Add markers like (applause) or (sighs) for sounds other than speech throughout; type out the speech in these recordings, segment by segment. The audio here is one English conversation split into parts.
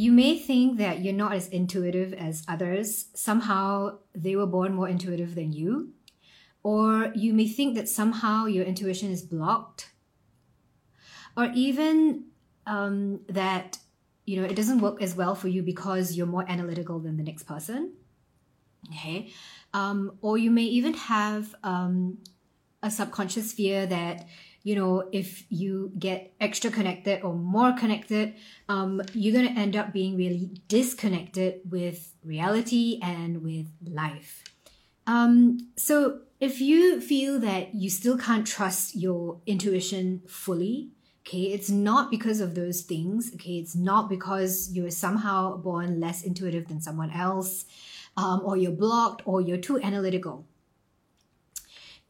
you may think that you're not as intuitive as others. Somehow they were born more intuitive than you. Or you may think that somehow your intuition is blocked. Or even um, that you know it doesn't work as well for you because you're more analytical than the next person. Okay. Um, or you may even have um, a subconscious fear that you know, if you get extra connected or more connected, um, you're going to end up being really disconnected with reality and with life. Um, so if you feel that you still can't trust your intuition fully, okay, it's not because of those things, okay, it's not because you're somehow born less intuitive than someone else, um, or you're blocked, or you're too analytical.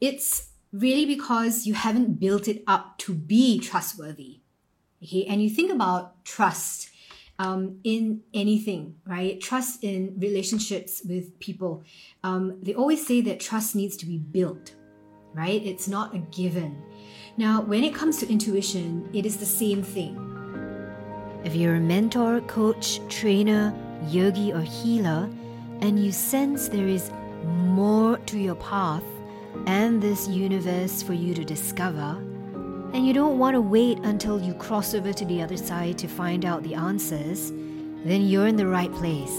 It's really because you haven't built it up to be trustworthy. Okay, and you think about trust um, in anything, right? Trust in relationships with people. Um, they always say that trust needs to be built, right? It's not a given. Now, when it comes to intuition, it is the same thing. If you're a mentor, coach, trainer, yogi, or healer, and you sense there is more to your path and this universe for you to discover, and you don't want to wait until you cross over to the other side to find out the answers, then you're in the right place.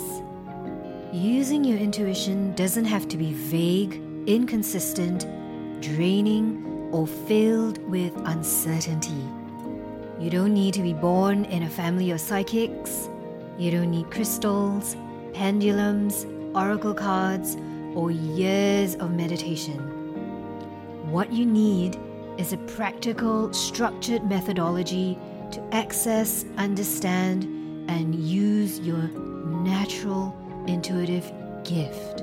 Using your intuition doesn't have to be vague, inconsistent, draining, or filled with uncertainty. You don't need to be born in a family of psychics. You don't need crystals, pendulums, oracle cards, or years of meditation. What you need is a practical, structured methodology to access, understand, and use your natural intuitive gift.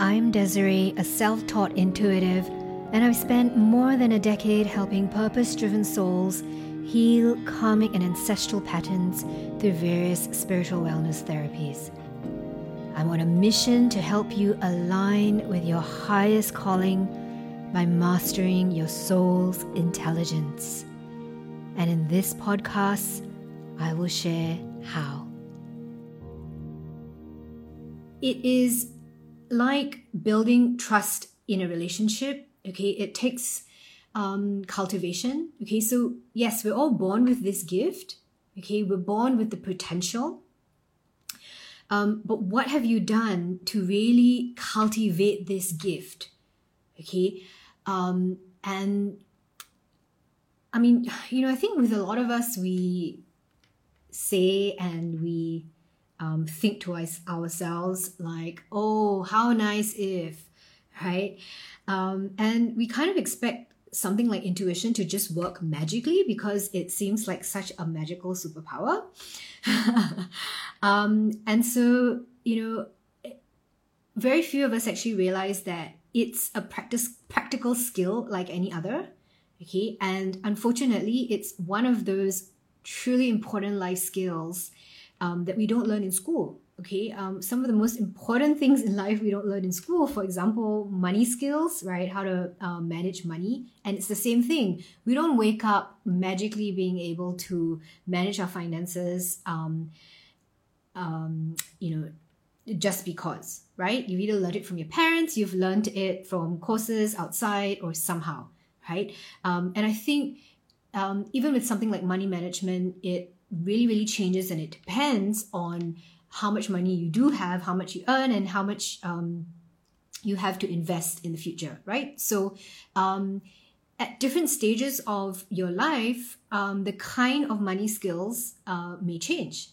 I'm Desiree, a self taught intuitive, and I've spent more than a decade helping purpose driven souls heal karmic and ancestral patterns through various spiritual wellness therapies. I'm on a mission to help you align with your highest calling by mastering your soul's intelligence. And in this podcast, I will share how. It is like building trust in a relationship. Okay, it takes um, cultivation. Okay, so yes, we're all born with this gift. Okay, we're born with the potential. Um, but what have you done to really cultivate this gift? Okay, um, and I mean, (sighs) you know, I think with a lot of us, we say and we um, think to us, ourselves like, oh, how nice if, right? Um, and we kind of expect something like intuition to just work magically because it seems like such a magical superpower. (laughs) um, and so, you know, very few of us actually realize that it's a practice practical skill like any other okay? And unfortunately it's one of those truly important life skills um, that we don't learn in school okay? Um, some of the most important things in life we don't learn in school for example money skills right? How to uh, manage money. And it's the same thing. We don't wake up magically being able to manage our finances um, um, you know just because, right? You either learned it from your parents, you've learned it from courses outside, or somehow, right? Um, and I think um, even with something like money management, it really, really changes and it depends on how much money you do have, how much you earn, and how much um, you have to invest in the future, right? So, um, at different stages of your life, um, the kind of money skills uh, may change,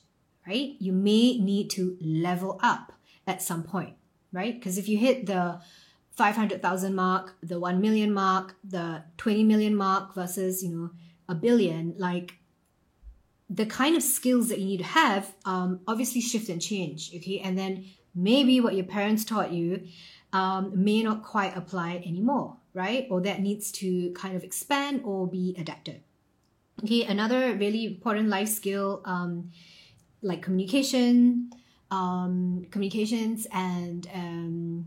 right? You may need to level up at some point, right? Because if you hit the 500,000 mark, the 1 million mark, the 20 million mark versus, you know, a billion, like the kind of skills that you need to have um, obviously shift and change, okay? And then maybe what your parents taught you um, may not quite apply anymore, right? Or that needs to kind of expand or be adapted. Okay, another really important life skill um, like communication, um, communications, and um,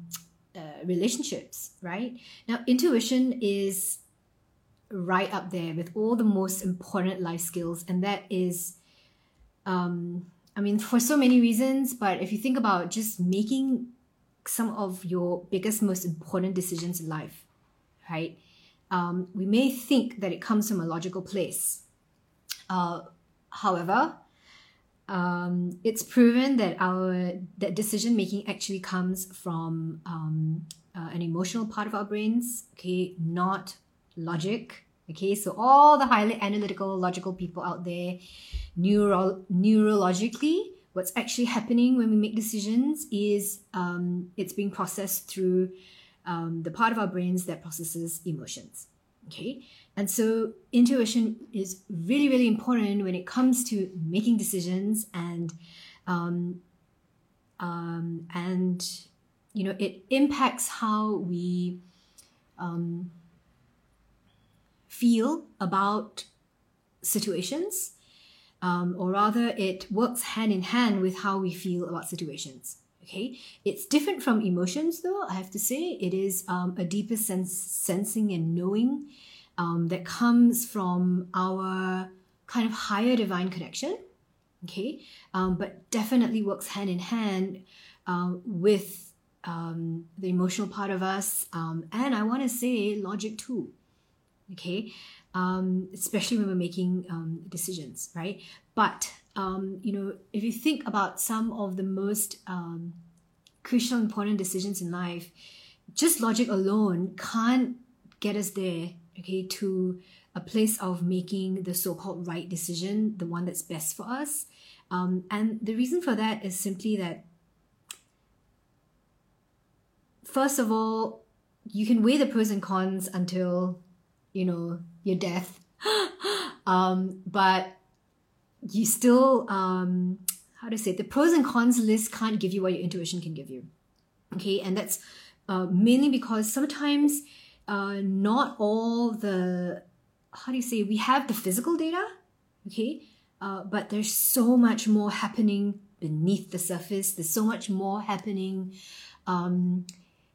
uh, relationships. Right now, intuition is right up there with all the most important life skills, and that is um, I mean, for so many reasons, but if you think about just making some of your biggest, most important decisions in life, right? Um, we may think that it comes from a logical place. Uh, however, um, it's proven that our that decision making actually comes from um, uh, an emotional part of our brains, okay, not logic. Okay, so all the highly analytical, logical people out there, neuro- neurologically, what's actually happening when we make decisions is um, it's being processed through um, the part of our brains that processes emotions. Okay, and so intuition is really, really important when it comes to making decisions and um, um, and you know it impacts how we um, feel about situations, um, or rather, it works hand in hand with how we feel about situations. Okay, it's different from emotions, though. I have to say, it is um, a deeper sense, sensing and knowing um, that comes from our kind of higher divine connection. Okay, um, but definitely works hand in hand uh, with um, the emotional part of us, um, and I want to say logic too okay um, especially when we're making um, decisions right but you know if you think about some of the most crucial important decisions in life just logic alone can't get us there okay to a place of making the so-called right decision the one that's best for us um, and the reason for that is simply that first of all you can weigh the pros and cons until you know, your death. (gasps) um, but you still, um, how to say, it? the pros and cons list can't give you what your intuition can give you. Okay, and that's uh, mainly because sometimes uh, not all the, how do you say, we have the physical data, okay, uh, but there's so much more happening beneath the surface. There's so much more happening. Um,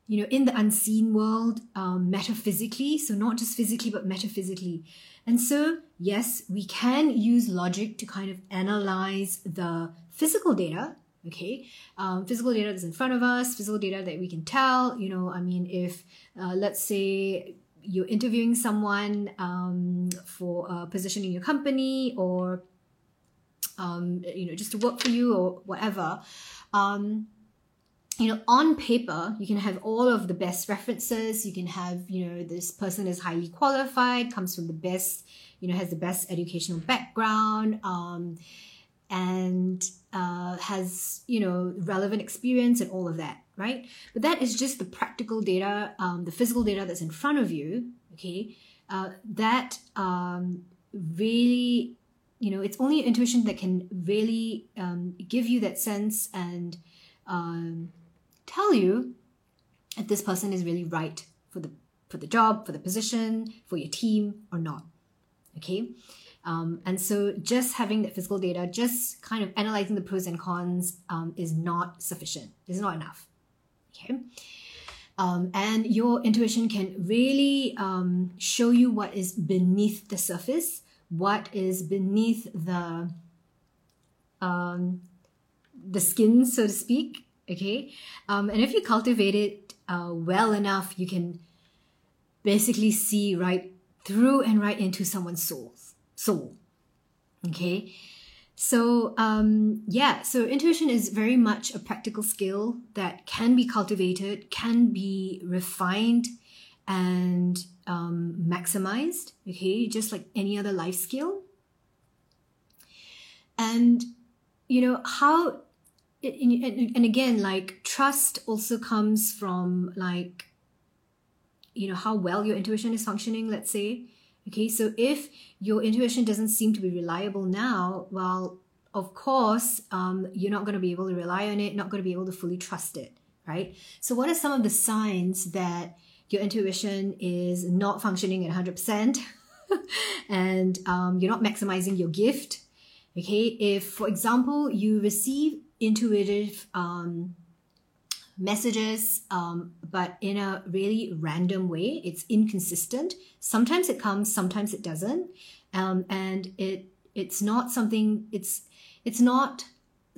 you know, in the unseen world, um, metaphysically. So, not just physically, but metaphysically. And so, yes, we can use logic to kind of analyze the physical data. Okay, um, physical data that's in front of us, physical data that we can tell. You know, I mean, if uh, let's say you're interviewing someone um, for a position in your company or um, you know just to work for you or whatever um, you know on paper you can have all of the best references you can have you know this person is highly qualified comes from the best you know has the best educational background um, and uh, has you know relevant experience and all of that right but that is just the practical data um, the physical data that's in front of you okay uh, that um, really you know it's only intuition that can really um, give you that sense and um, tell you if this person is really right for the for the job, for the position, for your team or not. Okay. Um, and so just having that physical data, just kind of analyzing the pros and cons um, is not sufficient. It's not enough. Okay. Um, and your intuition can really um, show you what is beneath the surface, what is beneath the um, the skin, so to speak, okay um, and if you cultivate it uh, well enough you can basically see right through and right into someone's soul soul. Okay? So um, yeah so intuition is very much a practical skill that can be cultivated can be refined and um, maximized okay? Just like any other life skill. And you know how and again like trust also comes from like you know how well your intuition is functioning let's say okay so if your intuition doesn't seem to be reliable now well of course um, you're not going to be able to rely on it not going to be able to fully trust it right? So what are some of the signs that your intuition is not functioning at 100% (laughs) and um, you're not maximizing your gift? Okay if for example you receive intuitive um, messages, um, but in a really random way. It's inconsistent. Sometimes it comes, sometimes it doesn't, um, and it it's not something. It's it's not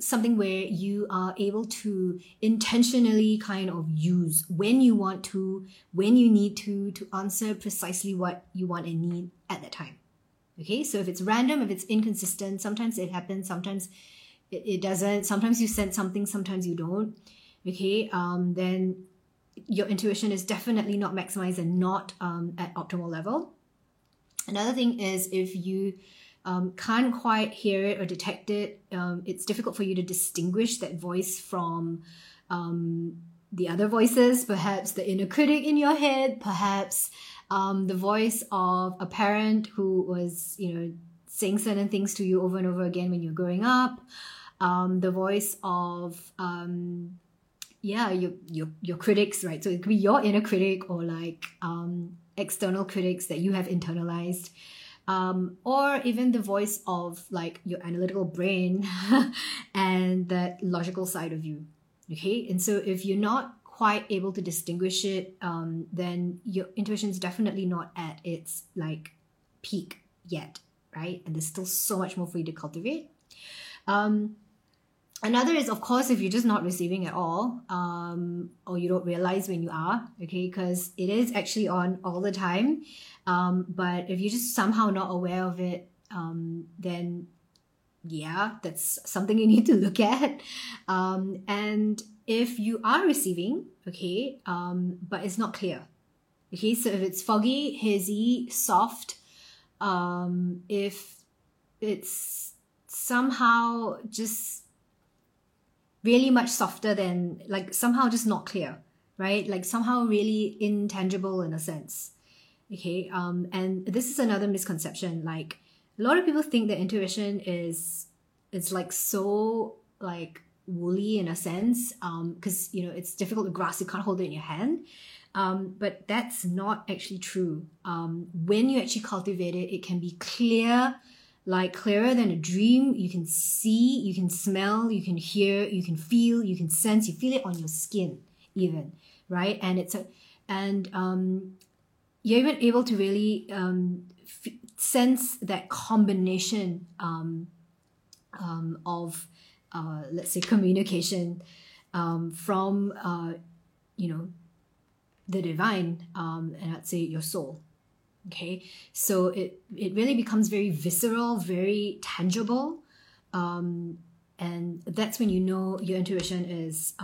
something where you are able to intentionally kind of use when you want to, when you need to, to answer precisely what you want and need at that time. Okay, so if it's random, if it's inconsistent, sometimes it happens, sometimes it, it doesn't, sometimes you sense something, sometimes you don't. Okay, um, then your intuition is definitely not maximized and not um, at optimal level. Another thing is if you um, can't quite hear it or detect it, um, it's difficult for you to distinguish that voice from um, the other voices, perhaps the inner critic in your head, perhaps um, the voice of a parent who was, you know, saying certain things to you over and over again when you're growing up, the voice of, yeah, your, your, your critics, right? So it could be your inner critic or like um external critics that you have internalized. Um, or even the voice of like your analytical brain (laughs) and that logical side of you okay? And so if you're not quite able to distinguish it um, then your intuition is definitely not at its like peak yet right? And there's still so much more for you to cultivate. Um, another is of course if you're just not receiving at all um, or you don't realize when you are okay? Because it is actually on all the time. Um, but if you're just somehow not aware of it, um, then yeah, that's something you need to look at. Um, and if you are receiving, okay, um, but it's not clear, okay, so if it's foggy, hazy, soft, um, if it's somehow just really much softer than like somehow just not clear, right? Like somehow really intangible in a sense Okay. Um, and this is another misconception. Like a lot of people think that intuition is it's like so like woolly in a sense um, because you know it's difficult to grasp you can't hold it in your hand um, but that's not actually true um, when you actually cultivate it it can be clear like clearer than a dream you can see you can smell you can hear you can feel you can sense you feel it on your skin even right and it's a and um, you're even able to really um, f- sense that combination um, um, of, uh, let's say, communication um, from, uh, you know, the divine, um, and I'd say your soul. Okay, so it it really becomes very visceral, very tangible, um, and that's when you know your intuition is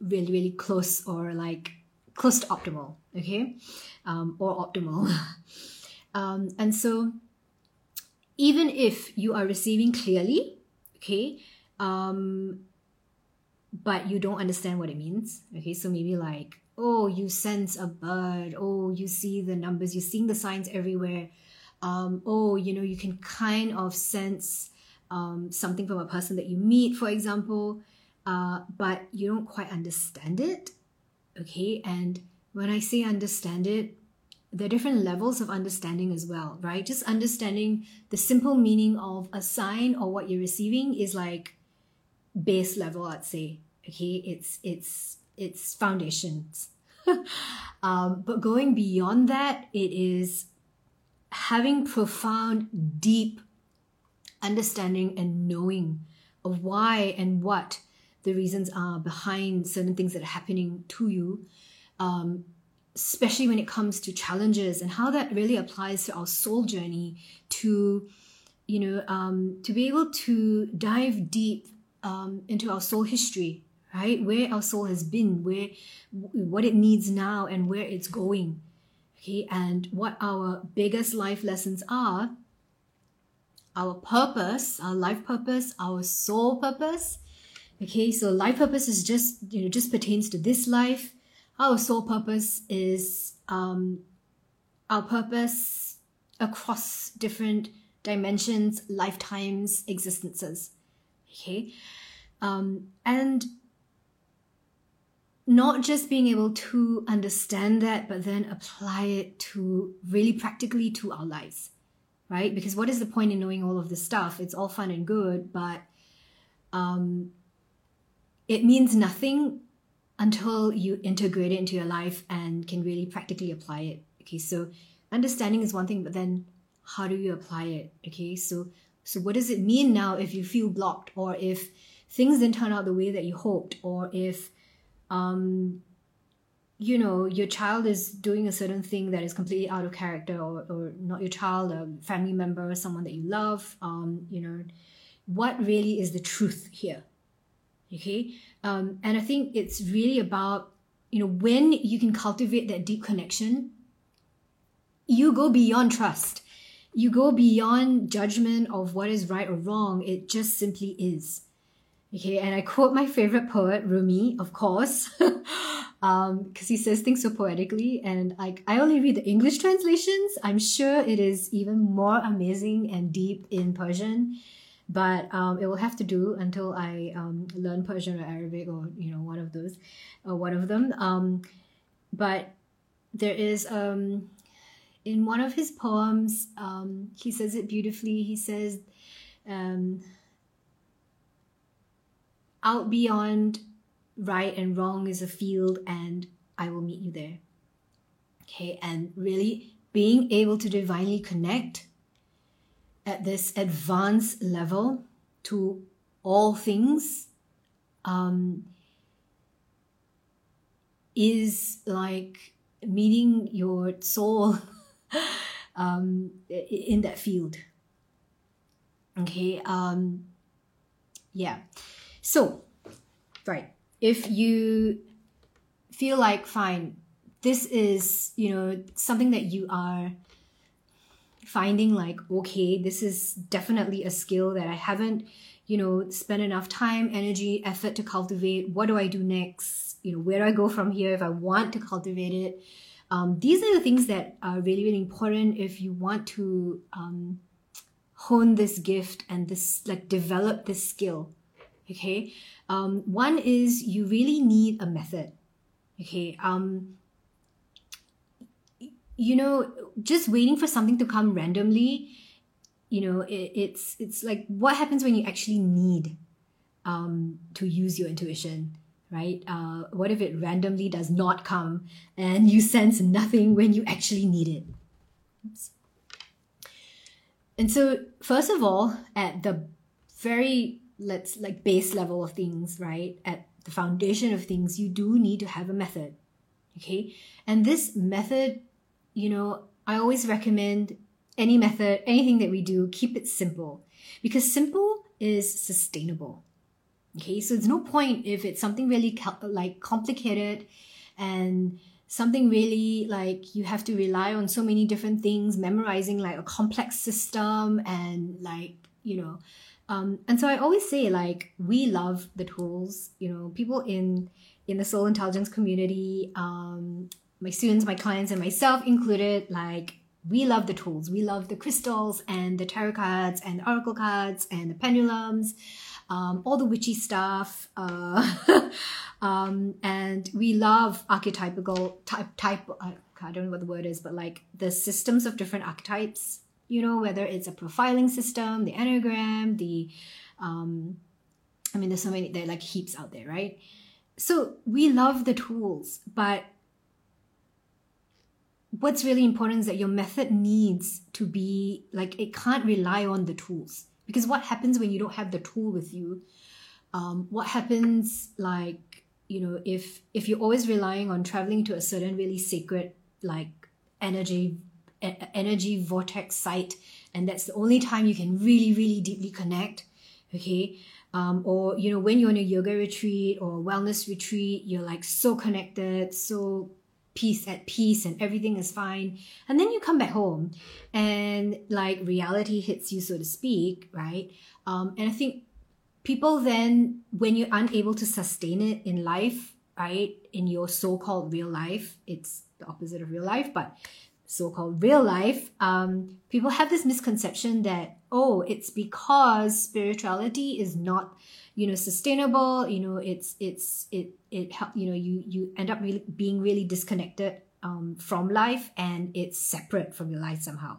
really really close or like close to optimal, okay, um, or optimal. (laughs) um, and so, even if you are receiving clearly, okay, um, but you don't understand what it means, okay, so maybe like, oh, you sense a bird, oh, you see the numbers, you're seeing the signs everywhere, um, oh, you know, you can kind of sense um, something from a person that you meet, for example, uh, but you don't quite understand it okay? And when i say understand it there are different levels of understanding as well right? Just understanding the simple meaning of a sign or what you're receiving is like base level i'd say okay? It's it's it's foundations. (laughs) Um, but going beyond that it is having profound deep understanding and knowing of why and what the reasons are behind certain things that are happening to you, um, especially when it comes to challenges and how that really applies to our soul journey to, you know, um, to be able to dive deep um, into our soul history, right? Where our soul has been, where what it needs now, and where it's going. Okay, and what our biggest life lessons are, our purpose, our life purpose, our soul purpose, Okay, so life purpose is just you know just pertains to this life. Our soul purpose is um, our purpose across different dimensions, lifetimes, existences. Okay, um, and not just being able to understand that, but then apply it to really practically to our lives, right? Because what is the point in knowing all of this stuff? It's all fun and good, but um, it means nothing until you integrate it into your life and can really practically apply it. Okay, so understanding is one thing, but then how do you apply it? Okay, so So, what does it mean now if you feel blocked, or if things didn't turn out the way that you hoped, or if, um, you know, your child is doing a certain thing that is completely out of character, or, or not your child, a family member, someone that you love, um, you know, what really is the truth here? Okay. Um, and I think it's really about, you know, when you can cultivate that deep connection, you go beyond trust. You go beyond judgment of what is right or wrong. It just simply is. Okay, and I quote my favorite poet, Rumi, of course, because (laughs) um, he says things so poetically. And I, I only read the English translations. I'm sure it is even more amazing and deep in Persian but um, it will have to do until I um, learn Persian or Arabic or you know one of those, or one of them. Um, but there is um, in one of his poems, um, he says it beautifully. He says, um, "Out beyond right and wrong is a field, and I will meet you there." Okay, and really being able to divinely connect at this advanced level to all things um, is like meeting your soul (laughs) um, in that field. Okay. Um, yeah. So, right. If you feel like, fine, this is, you know, something that you are finding like okay this is definitely a skill that i haven't you know spent enough time energy effort to cultivate. What do i do next? You know where do i go from here if i want to cultivate it? Um, these are the things that are really really important if you want to um, hone this gift and this like develop this skill okay? Um, one is you really need a method okay? Um, you know just waiting for something to come randomly you know it, it's it's like what happens when you actually need um, to use your intuition right? Uh, what if it randomly does not come and you sense nothing when you actually need it? Oops. and so first of all at the very let's like base level of things right? At the foundation of things you do need to have a method okay? And this method you know, I always recommend any method, anything that we do, keep it simple. Because simple is sustainable. Okay, so there's no point if it's something really like complicated and something really like you have to rely on so many different things, memorizing like a complex system and like, you know, um, and so I always say like we love the tools, you know, people in in the soul intelligence community um, my students, my clients, and myself included, like we love the tools. We love the crystals and the tarot cards and the oracle cards and the pendulums, um, all the witchy stuff. Uh, (laughs) um, and we love archetypical type, type uh, I don't know what the word is, but like the systems of different archetypes, you know, whether it's a profiling system, the Enneagram, the, um, I mean, there's so many, there are like heaps out there, right? So we love the tools, but what's really important is that your method needs to be like it can't rely on the tools because what happens when you don't have the tool with you um, what happens like you know if if you're always relying on traveling to a certain really sacred like energy energy vortex site and that's the only time you can really really deeply connect okay? Um, or you know when you're on a yoga retreat or wellness retreat you're like so connected so peace at peace and everything is fine and then you come back home and like reality hits you so to speak right? Um, and i think people then when you're unable to sustain it in life right in your so-called real life it's the opposite of real life but so-called real life um, people have this misconception that oh it's because spirituality is not you know sustainable you know it's it's it it help you know you you end up really being really disconnected um, from life and it's separate from your life somehow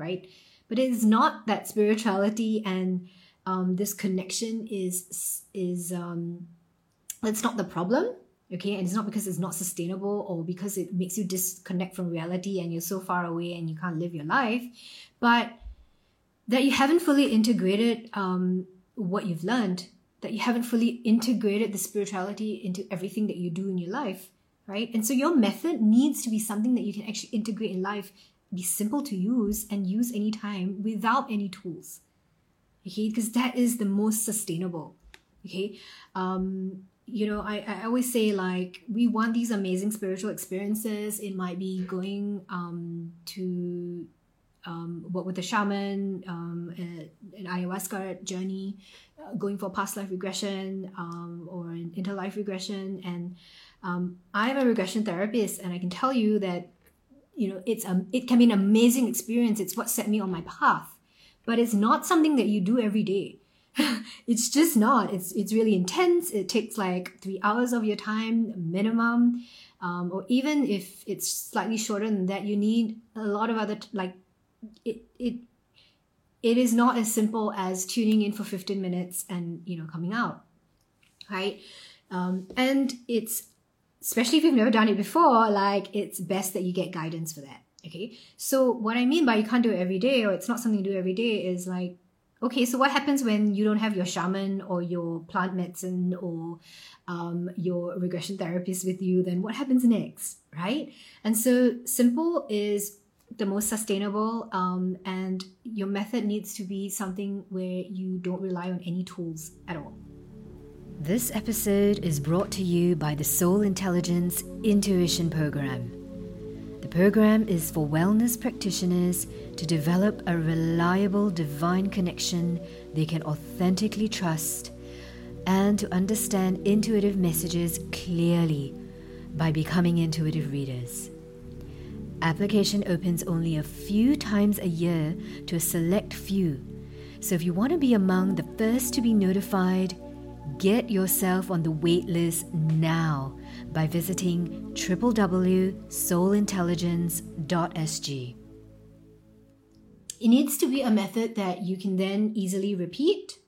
right? But it is not that spirituality and um, this connection is is um, that's not the problem okay and it's not because it's not sustainable or because it makes you disconnect from reality and you're so far away and you can't live your life but that you haven't fully integrated um, what you've learned, that you haven't fully integrated the spirituality into everything that you do in your life, right? And so your method needs to be something that you can actually integrate in life, be simple to use, and use anytime without any tools. Okay, because that is the most sustainable. Okay, um, you know, I, I always say like we want these amazing spiritual experiences. It might be going um, to um, work with a shaman, um, an ayahuasca journey, uh, going for past life regression um, or an interlife regression. And um, I'm a regression therapist, and I can tell you that you know it's um, it can be an amazing experience. It's what set me on my path, but it's not something that you do every day. (laughs) it's just not. It's it's really intense. It takes like three hours of your time minimum. Um, or even if it's slightly shorter than that, you need a lot of other like it it it is not as simple as tuning in for 15 minutes and you know coming out right um, and it's especially if you've never done it before like it's best that you get guidance for that okay so what i mean by you can't do it every day or it's not something you do every day is like okay so what happens when you don't have your shaman or your plant medicine or um, your regression therapist with you then what happens next right? And so simple is the most sustainable um, and your method needs to be something where you don't rely on any tools at all. This episode is brought to you by the soul intelligence intuition program program is for wellness practitioners to develop a reliable divine connection they can authentically trust and to understand intuitive messages clearly by becoming intuitive readers Application opens only a few times a year to a select few. So if you want to be among the first to be notified, get yourself on the waitlist now by visiting www.soulintelligence.sg. It needs to be a method that you can then easily repeat,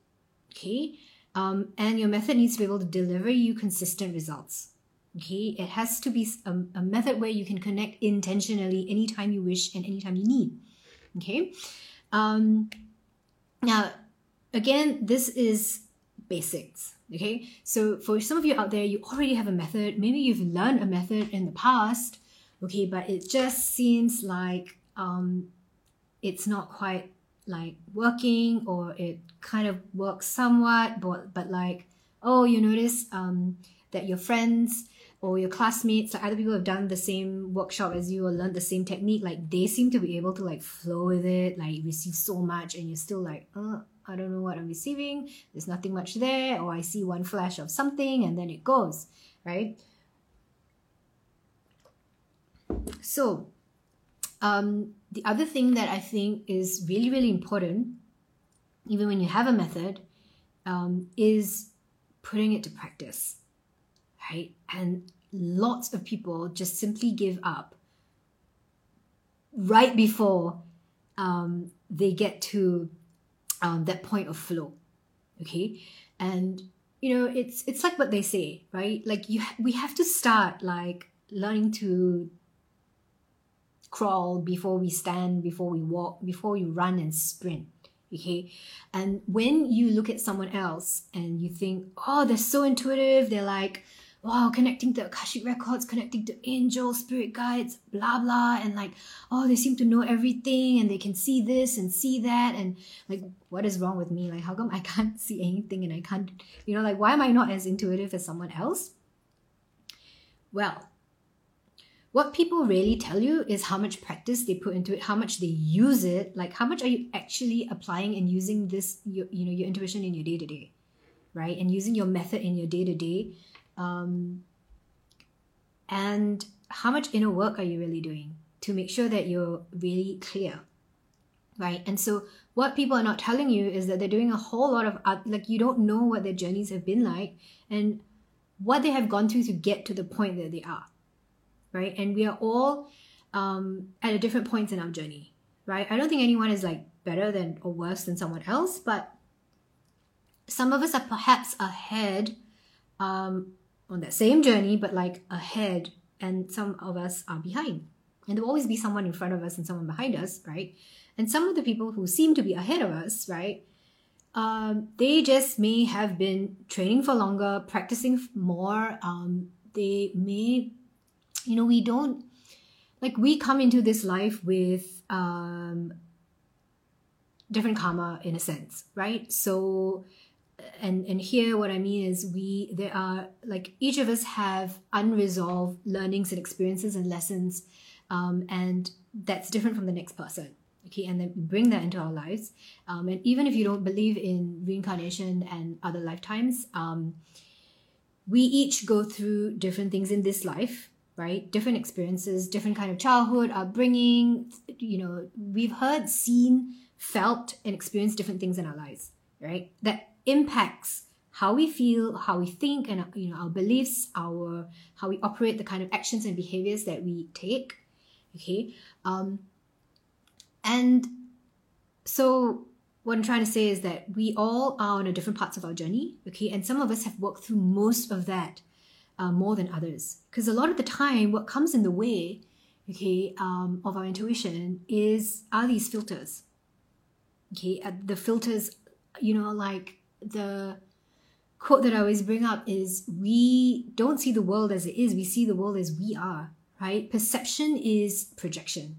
okay? Um, and your method needs to be able to deliver you consistent results. Okay, it has to be a, a method where you can connect intentionally anytime you wish and anytime you need. Okay, um, now again, this is basics. Okay, so for some of you out there, you already have a method. Maybe you've learned a method in the past. Okay, but it just seems like um, it's not quite like working, or it kind of works somewhat, but but like oh, you notice um, that your friends or your classmates, like other people have done the same workshop as you or learned the same technique, like they seem to be able to like flow with it, like receive so much, and you're still like, uh, I don't know what I'm receiving. There's nothing much there, or I see one flash of something and then it goes, right? So, um, the other thing that I think is really, really important, even when you have a method, um, is putting it to practice right? And lots of people just simply give up right before um, they get to um, that point of flow. Okay, and you know it's it's like what they say, right? Like you, we have to start like learning to crawl before we stand, before we walk, before we run and sprint. Okay. And when you look at someone else and you think, oh, they're so intuitive, they're like, wow, connecting to Akashic records, connecting to angels, spirit guides, blah blah, and like, oh, they seem to know everything and they can see this and see that, and like, what is wrong with me? Like, how come I (laughs) can't see anything and I can't, you know, like, why am I not as intuitive as someone else? Well, what people really tell you is how much practice they put into it, how much they use it, like how much are you actually applying and using this, you know, your intuition in your day to day, right? And using your method in your day to day um, and how much inner work are you really doing to make sure that you're really clear right? And so what people are not telling you is that they're doing a whole lot of like you don't know what their journeys have been like and what they have gone through to get to the point that they are right? And we are all um, at a different points in our journey right? I don't think anyone is like better than or worse than someone else but some of us are perhaps ahead um, on that same journey, but like ahead, and some of us are behind. And there will always be someone in front of us and someone behind us, right? And some of the people who seem to be ahead of us, right? Um, they just may have been training for longer, practicing more. Um, they may, you know, we don't like we come into this life with um, different karma in a sense, right? So, and and here what I mean is we there are like each of us have unresolved learnings and experiences and lessons, um, and that's different from the next person. Okay, and then bring that into our lives. Um, and even if you don't believe in reincarnation and other lifetimes, um, we each go through different things in this life right different experiences different kind of childhood upbringing you know we've heard seen felt and experienced different things in our lives right that impacts how we feel how we think and you know our beliefs our how we operate the kind of actions and behaviors that we take okay um and so what i'm trying to say is that we all are on a different parts of our journey okay and some of us have worked through most of that uh, more than others. Because a lot of the time, what comes in the way, okay, um, of our intuition is are these filters. Okay, uh, the filters, you know, like the quote that I always bring up is we don't see the world as it is, we see the world as we are, right? Perception is projection.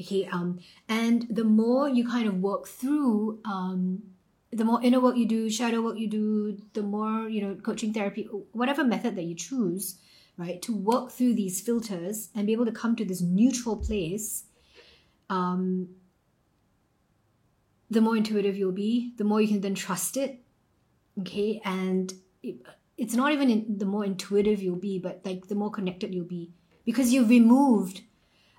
Okay, um, and the more you kind of work through um, the more inner work you do, shadow work you do, the more, you know, coaching therapy, whatever method that you choose, right, to work through these filters and be able to come to this neutral place, um, the more intuitive you'll be, the more you can then trust it. Okay. And it, it's not even in, the more intuitive you'll be, but like the more connected you'll be because you've removed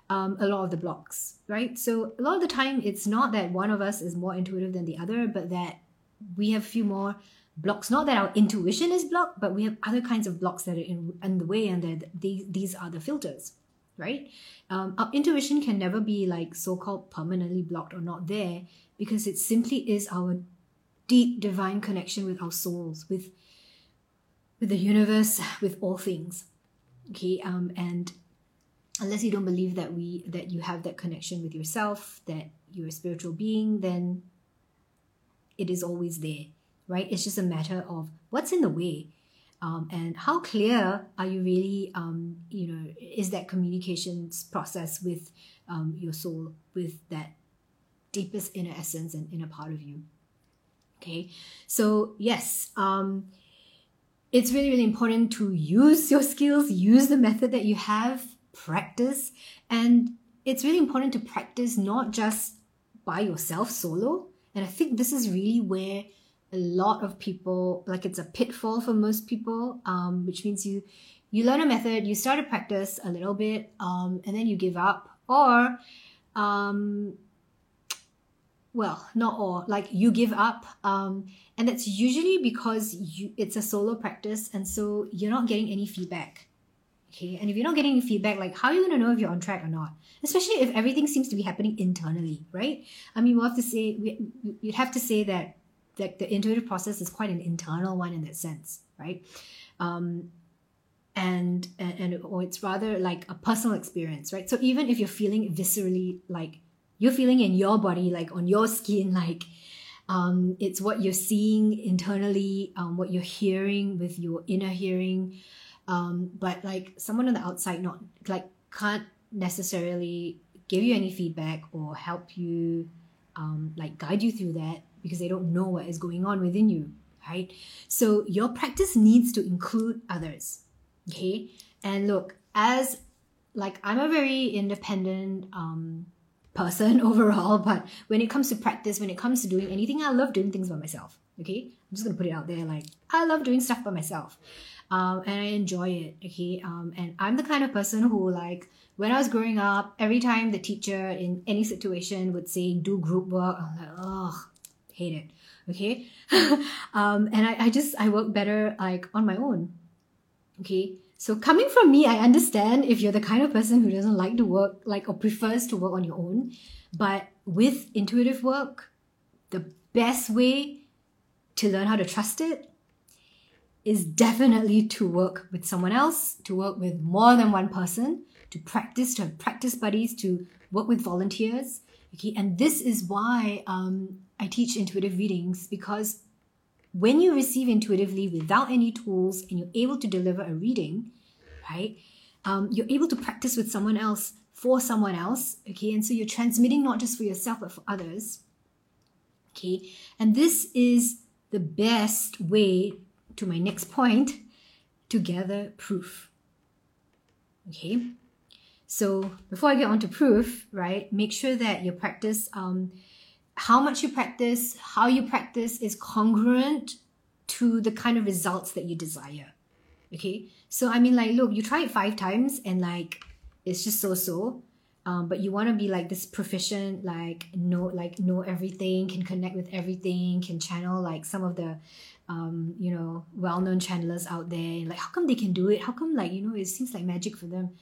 um, a lot of the blocks, right? So a lot of the time, it's not that one of us is more intuitive than the other, but that we have a few more blocks. Not that our intuition is blocked, but we have other kinds of blocks that are in, in the way, and that these these are the filters, right? Um, our intuition can never be like so-called permanently blocked or not there because it simply is our deep divine connection with our souls, with with the universe, with all things. Okay, um, and unless you don't believe that we that you have that connection with yourself that you're a spiritual being then it is always there right? It's just a matter of what's in the way. Um, and how clear are you really um, you know is that communications process with um, your soul with that deepest inner essence and inner part of you okay so yes um, it's really really important to use your skills use the method that you have practice. And it's really important to practice not just by yourself solo. And I think this is really where a lot of people, like it's a pitfall for most people, um, which means you you learn a method, you start to practice a little bit, um, and then you give up, or um, well, not all, like you give up, um, and that's usually because you it's a solo practice, and so you're not getting any feedback. Okay, and if you're not getting any feedback, like how are you gonna know if you're on track or not? Especially if everything seems to be happening internally, right? I mean, we'll have to say we, you'd have to say that that the intuitive process is quite an internal one in that sense, right? Um, and and, and or it's rather like a personal experience, right? So even if you're feeling viscerally, like you're feeling in your body, like on your skin, like um, it's what you're seeing internally, um, what you're hearing with your inner hearing. Um, but like someone on the outside not like can't necessarily give you any feedback or help you um, like guide you through that because they don't know what is going on within you right? So your practice needs to include others okay? And look as like i'm a very independent um, person (laughs) overall but when it comes to practice when it comes to doing anything i love doing things by myself okay i'm just gonna put it out there like i love doing stuff by myself um, and I enjoy it. Okay, um, and I'm the kind of person who like when I was growing up, every time the teacher in any situation would say do group work, I'm like, oh, hate it. Okay, (laughs) um, and I, I just I work better like on my own. Okay, so coming from me, I understand if you're the kind of person who doesn't like to work like or prefers to work on your own, but with intuitive work, the best way to learn how to trust it is definitely to work with someone else, to work with more than one person, to practice, to have practice buddies, to work with volunteers, Okay, and this is why um, I teach intuitive readings because when you receive intuitively without any tools and you're able to deliver a reading, right, um, you're able to practice with someone else for someone else. Okay, and so you're transmitting not just for yourself but for others. Okay, and this is the best way to my next point to gather proof. Okay, so before I get on to proof, right, make sure that your practice, um, how much you practice, how you practice is congruent to the kind of results that you desire. Okay, so I mean, like, look, you try it five times and like it's just so so. Um, but you want to be like this proficient, like know, like know everything, can connect with everything, can channel like some of the, um, you know, well-known channelers out there. Like, how come they can do it? How come like you know it seems like magic for them?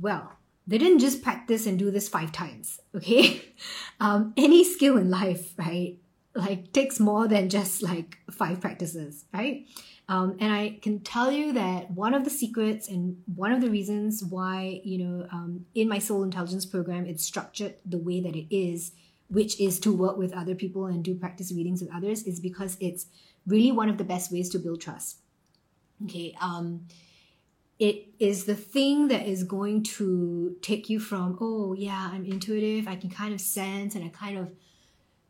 Well, they didn't just practice and do this five times, okay? (laughs) Um, any skill in life, right, like takes more than just like five practices, right? Um, and I can tell you that one of the secrets and one of the reasons why, you know, um, in my soul intelligence program, it's structured the way that it is, which is to work with other people and do practice readings with others, is because it's really one of the best ways to build trust. Okay. Um, it is the thing that is going to take you from, oh, yeah, I'm intuitive, I can kind of sense and I kind of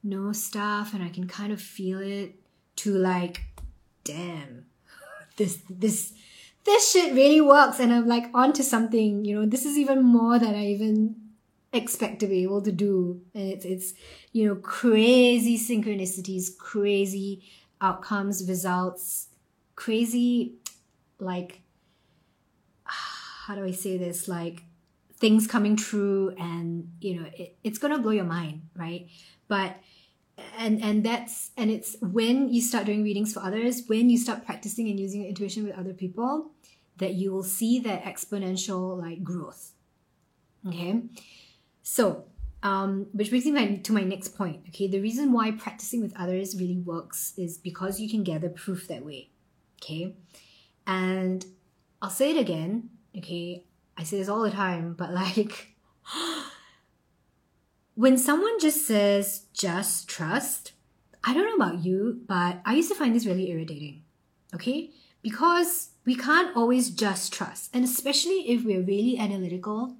know stuff and I can kind of feel it, to like, damn, (laughs) this, this, this shit really works and I'm like onto something, you know, this is even more than I even expect to be able to do. And it's, it's, you know, crazy synchronicities, crazy outcomes, results, crazy, like, how do I say this? Like things coming true and you know it, it's gonna blow your mind, right? But and and that's and it's when you start doing readings for others, when you start practicing and using your intuition with other people, that you will see that exponential like growth. Okay, so um, which brings me my, to my next point. Okay, the reason why practicing with others really works is because you can gather proof that way. Okay, and I'll say it again okay? I say this all the time but (laughs) like when someone just says just trust i don't know about you but i used to find this really irritating okay? Because we can't always just trust and especially if we're really analytical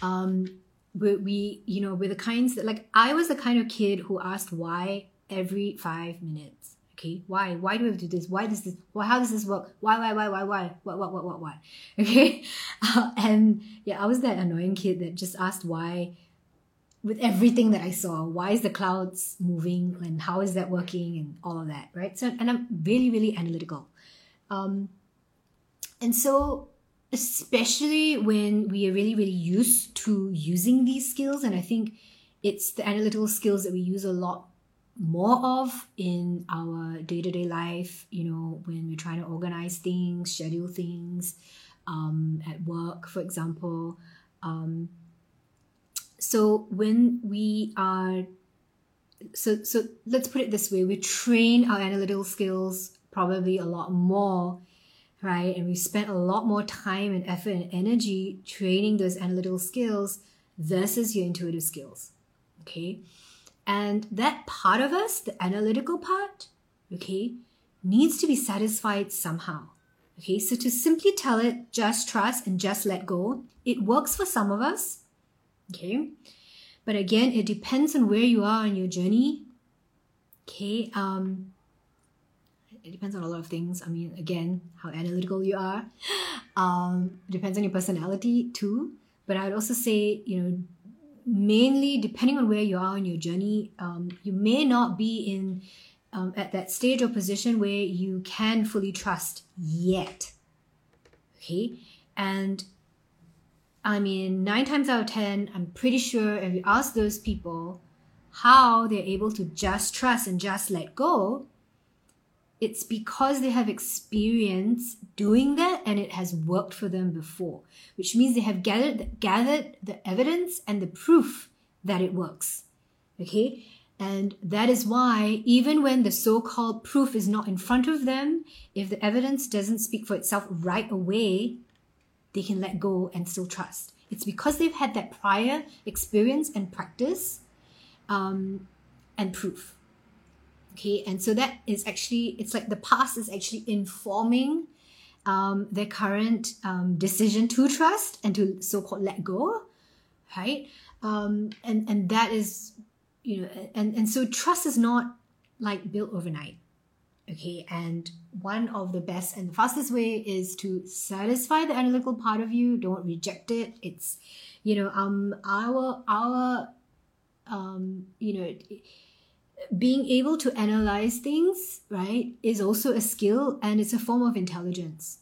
um we, we you know we're the kinds that like i was the kind of kid who asked why every five minutes okay why why do we do this? Why does this why how does this work? Why why why why why? What what what what why? (laughs) Okay. Uh, and yeah i was that annoying kid that just asked why with everything that i saw why is the clouds moving and how is that working and all of that right? So and i'm really really analytical. Um and so especially when we are really really used to using these skills and i think it's the analytical skills that we use a lot more of in our day-to-day life you know when we're trying to organize things schedule things um, at work for example. Um, so when we are so so let's put it this way we train our analytical skills probably a lot more right? And we spent a lot more time and effort and energy training those analytical skills versus your intuitive skills okay and that part of us, the analytical part, okay, needs to be satisfied somehow. Okay, so to simply tell it, just trust and just let go, it works for some of us. Okay, but again, it depends on where you are on your journey. Okay, um, it depends on a lot of things. I mean, again, how analytical you are. (laughs) Um, depends on your personality too. But I would also say, you know, mainly depending on where you are in your journey, um, you may not be in um, at that stage or position where you can fully trust yet. Okay, and I mean, nine times out of ten, I'm pretty sure if you ask those people how they're able to just trust and just let go, it's because they have experience doing that and it has worked for them before, which means they have gathered gathered the evidence and the proof that it works. Okay? And that is why, even when the so called proof is not in front of them, if the evidence doesn't speak for itself right away, they can let go and still trust. It's because they've had that prior experience and practice um, and proof. Okay, and so that is actually, it's like the past is actually informing um, their current um, decision to trust and to so called let go, right? Um, and, and that is, you know, and, and so trust is not like built overnight. Okay, and one of the best and the fastest way is to satisfy the analytical part of you. Don't reject it. It's, you know, um, our our, um, you know, being able to analyze things, right, is also a skill and it's a form of intelligence.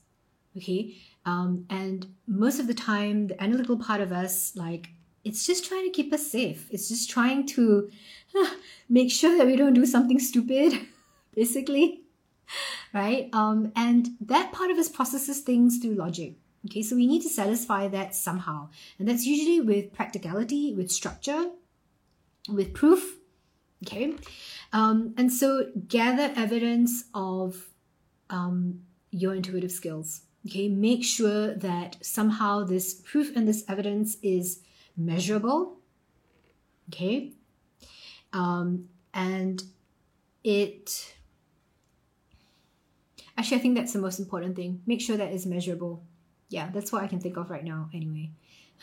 Okay, um, and most of the time, the analytical part of us, like, it's just trying to keep us safe. It's just trying to uh, make sure that we don't do something stupid. (laughs) basically, right? Um, and that part of us processes things through logic. Okay, so we need to satisfy that somehow. And that's usually with practicality, with structure, with proof. Okay, um, and so gather evidence of um, your intuitive skills. Okay, make sure that somehow this proof and this evidence is measurable. Okay, um, and it Actually, I think that's the most important thing. Make sure that is measurable. Yeah, that's what I can think of right now, anyway.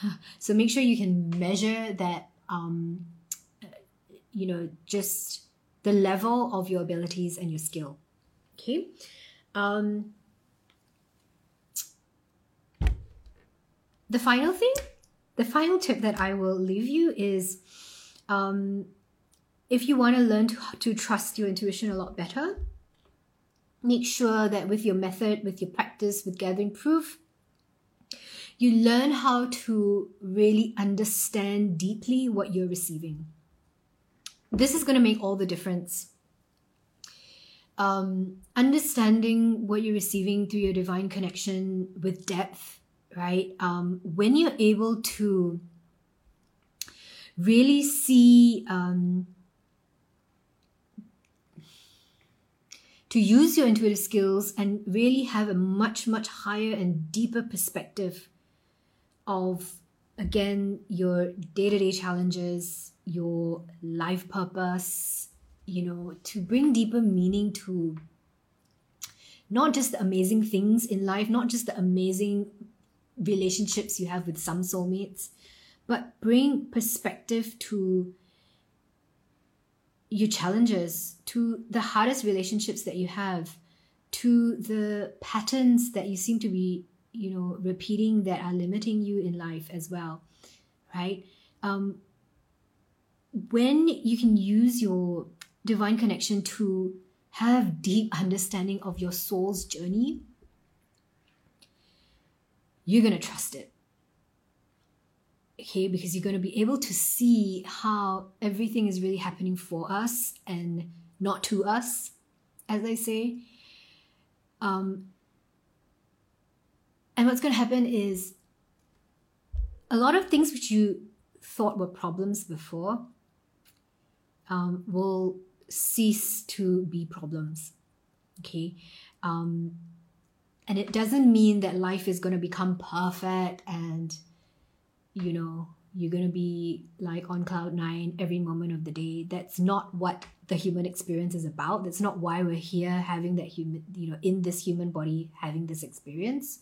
(laughs) So make sure you can measure that, um, you know, just the level of your abilities and your skill. Okay. Um, the final thing, the final tip that I will leave you is um, if you want to learn to, to trust your intuition a lot better, make sure that with your method, with your practice, with gathering proof, you learn how to really understand deeply what you're receiving. This is going to make all the difference. Um, understanding what you're receiving through your divine connection with depth, right? Um, when you're able to really see um, to use your intuitive skills and really have a much, much higher and deeper perspective of, again, your day to day challenges, your life purpose, you know, to bring deeper meaning to not just the amazing things in life, not just the amazing relationships you have with some soulmates, but bring perspective to your challenges, to the hardest relationships that you have, to the patterns that you seem to be, you know, repeating that are limiting you in life as well, right? Um, when you can use your divine connection to have deep understanding of your soul's journey, you're going to trust it. Okay because you're going to be able to see how everything is really happening for us and not to us as i say. Um, and what's going to happen is a lot of things which you thought were problems before um, will cease to be problems okay? Um, and it doesn't mean that life is going to become perfect and you know you're going to be like on cloud nine every moment of the day. That's not what the human experience is about. That's not why we're here having that human you know in this human body having this experience.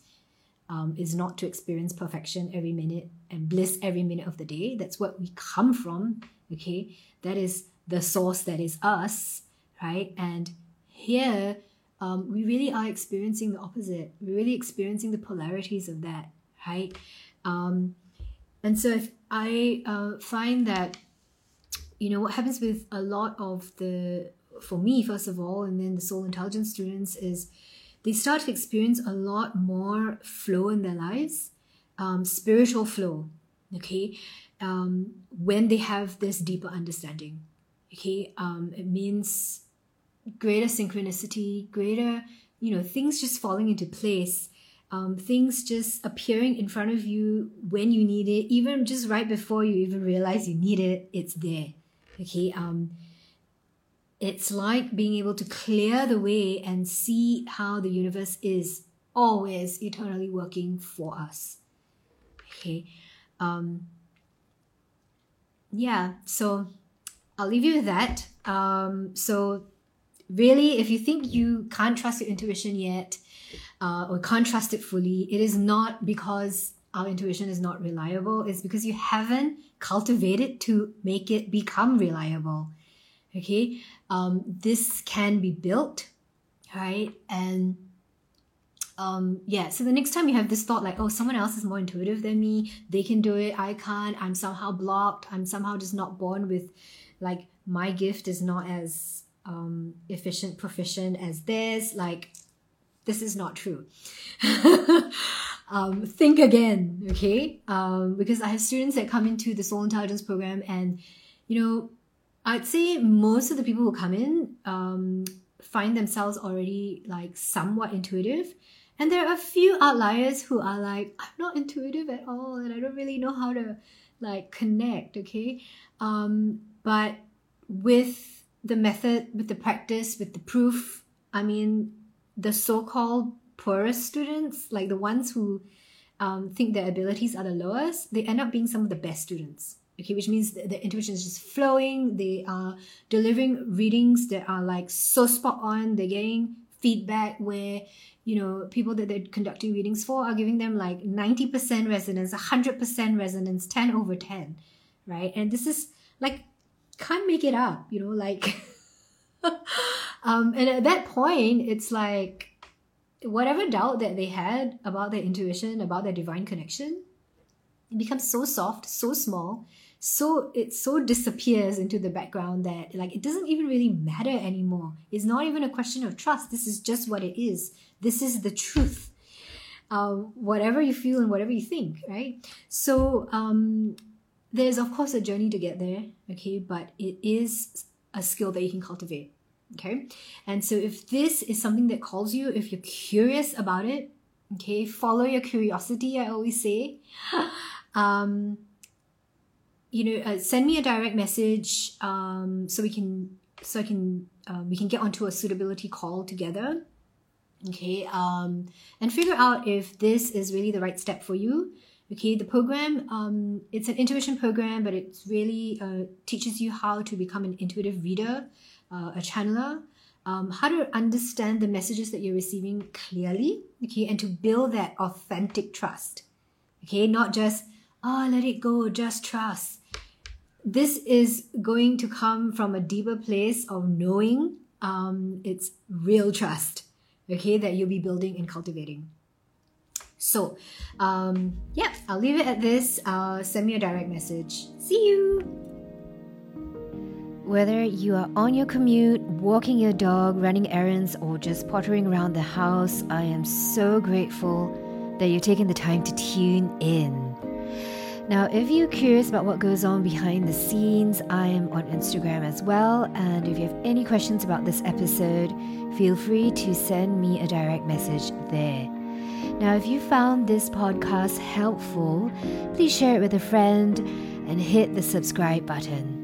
Um, is not to experience perfection every minute and bliss every minute of the day. That's what we come from okay? That is the source that is us right? And here um, we really are experiencing the opposite. We're really experiencing the polarities of that right? Um, and so if I uh, find that, you know, what happens with a lot of the, for me, first of all, and then the soul intelligence students is they start to experience a lot more flow in their lives, um, spiritual flow, okay, um, when they have this deeper understanding. Okay, um, it means greater synchronicity, greater, you know, things just falling into place um, things just appearing in front of you when you need it, even just right before you even realize you need it, it's there. Okay. Um, it's like being able to clear the way and see how the universe is always eternally working for us. Okay. um, yeah, so I'll leave you with that. Um, so really, if you think you can't trust your intuition yet, uh, or can't trust it fully, it is not because our intuition is not reliable. It's because you haven't cultivated it to make it become reliable. Okay, um, this can be built, right? And um, yeah, so the next time you have this thought like, oh, someone else is more intuitive than me, they can do it, I can't, I'm somehow blocked, I'm somehow just not born with, like, my gift is not as um, efficient, proficient as this, like, this is not true. (laughs) um, think again, okay? Um, because I have students that come into the soul intelligence program, and you know, I'd say most of the people who come in um, find themselves already like somewhat intuitive. And there are a few outliers who are like, I'm not intuitive at all, and I don't really know how to like connect, okay? Um, but with the method, with the practice, with the proof, I mean, the so-called poorest students, like the ones who um, think their abilities are the lowest, they end up being some of the best students. Okay, which means the, the intuition is just flowing. They are delivering readings that are like so spot on. They're getting feedback where you know people that they're conducting readings for are giving them like 90% resonance 100% resonance 10 over 10 right and this is like can't make it up you know like (laughs) um, and at that point, it's like whatever doubt that they had about their intuition, about their divine connection, it becomes so soft, so small, so it so disappears into the background that like it doesn't even really matter anymore. It's not even a question of trust. This is just what it is. This is the truth. Uh, whatever you feel and whatever you think, right? So um, there's of course a journey to get there, okay, but it is a skill that you can cultivate. Okay. And so if this is something that calls you, if you're curious about it, okay, follow your curiosity, I always say. (laughs) um, you know, uh, send me a direct message um, so we can so I can um, we can get onto a suitability call together. Okay, um, and figure out if this is really the right step for you. Okay, the program, um, it's an intuition program, but it really uh, teaches you how to become an intuitive reader, uh, a channeler, um, how to understand the messages that you're receiving clearly, okay, and to build that authentic trust. Okay, not just, oh, let it go, just trust. This is going to come from a deeper place of knowing um, it's real trust, okay, that you'll be building and cultivating. So, um, yeah, I'll leave it at this. Uh, send me a direct message. See you. Whether you are on your commute, walking your dog, running errands, or just pottering around the house, I am so grateful that you're taking the time to tune in. Now, if you're curious about what goes on behind the scenes, I am on Instagram as well. And if you have any questions about this episode, feel free to send me a direct message there. Now, if you found this podcast helpful, please share it with a friend and hit the subscribe button.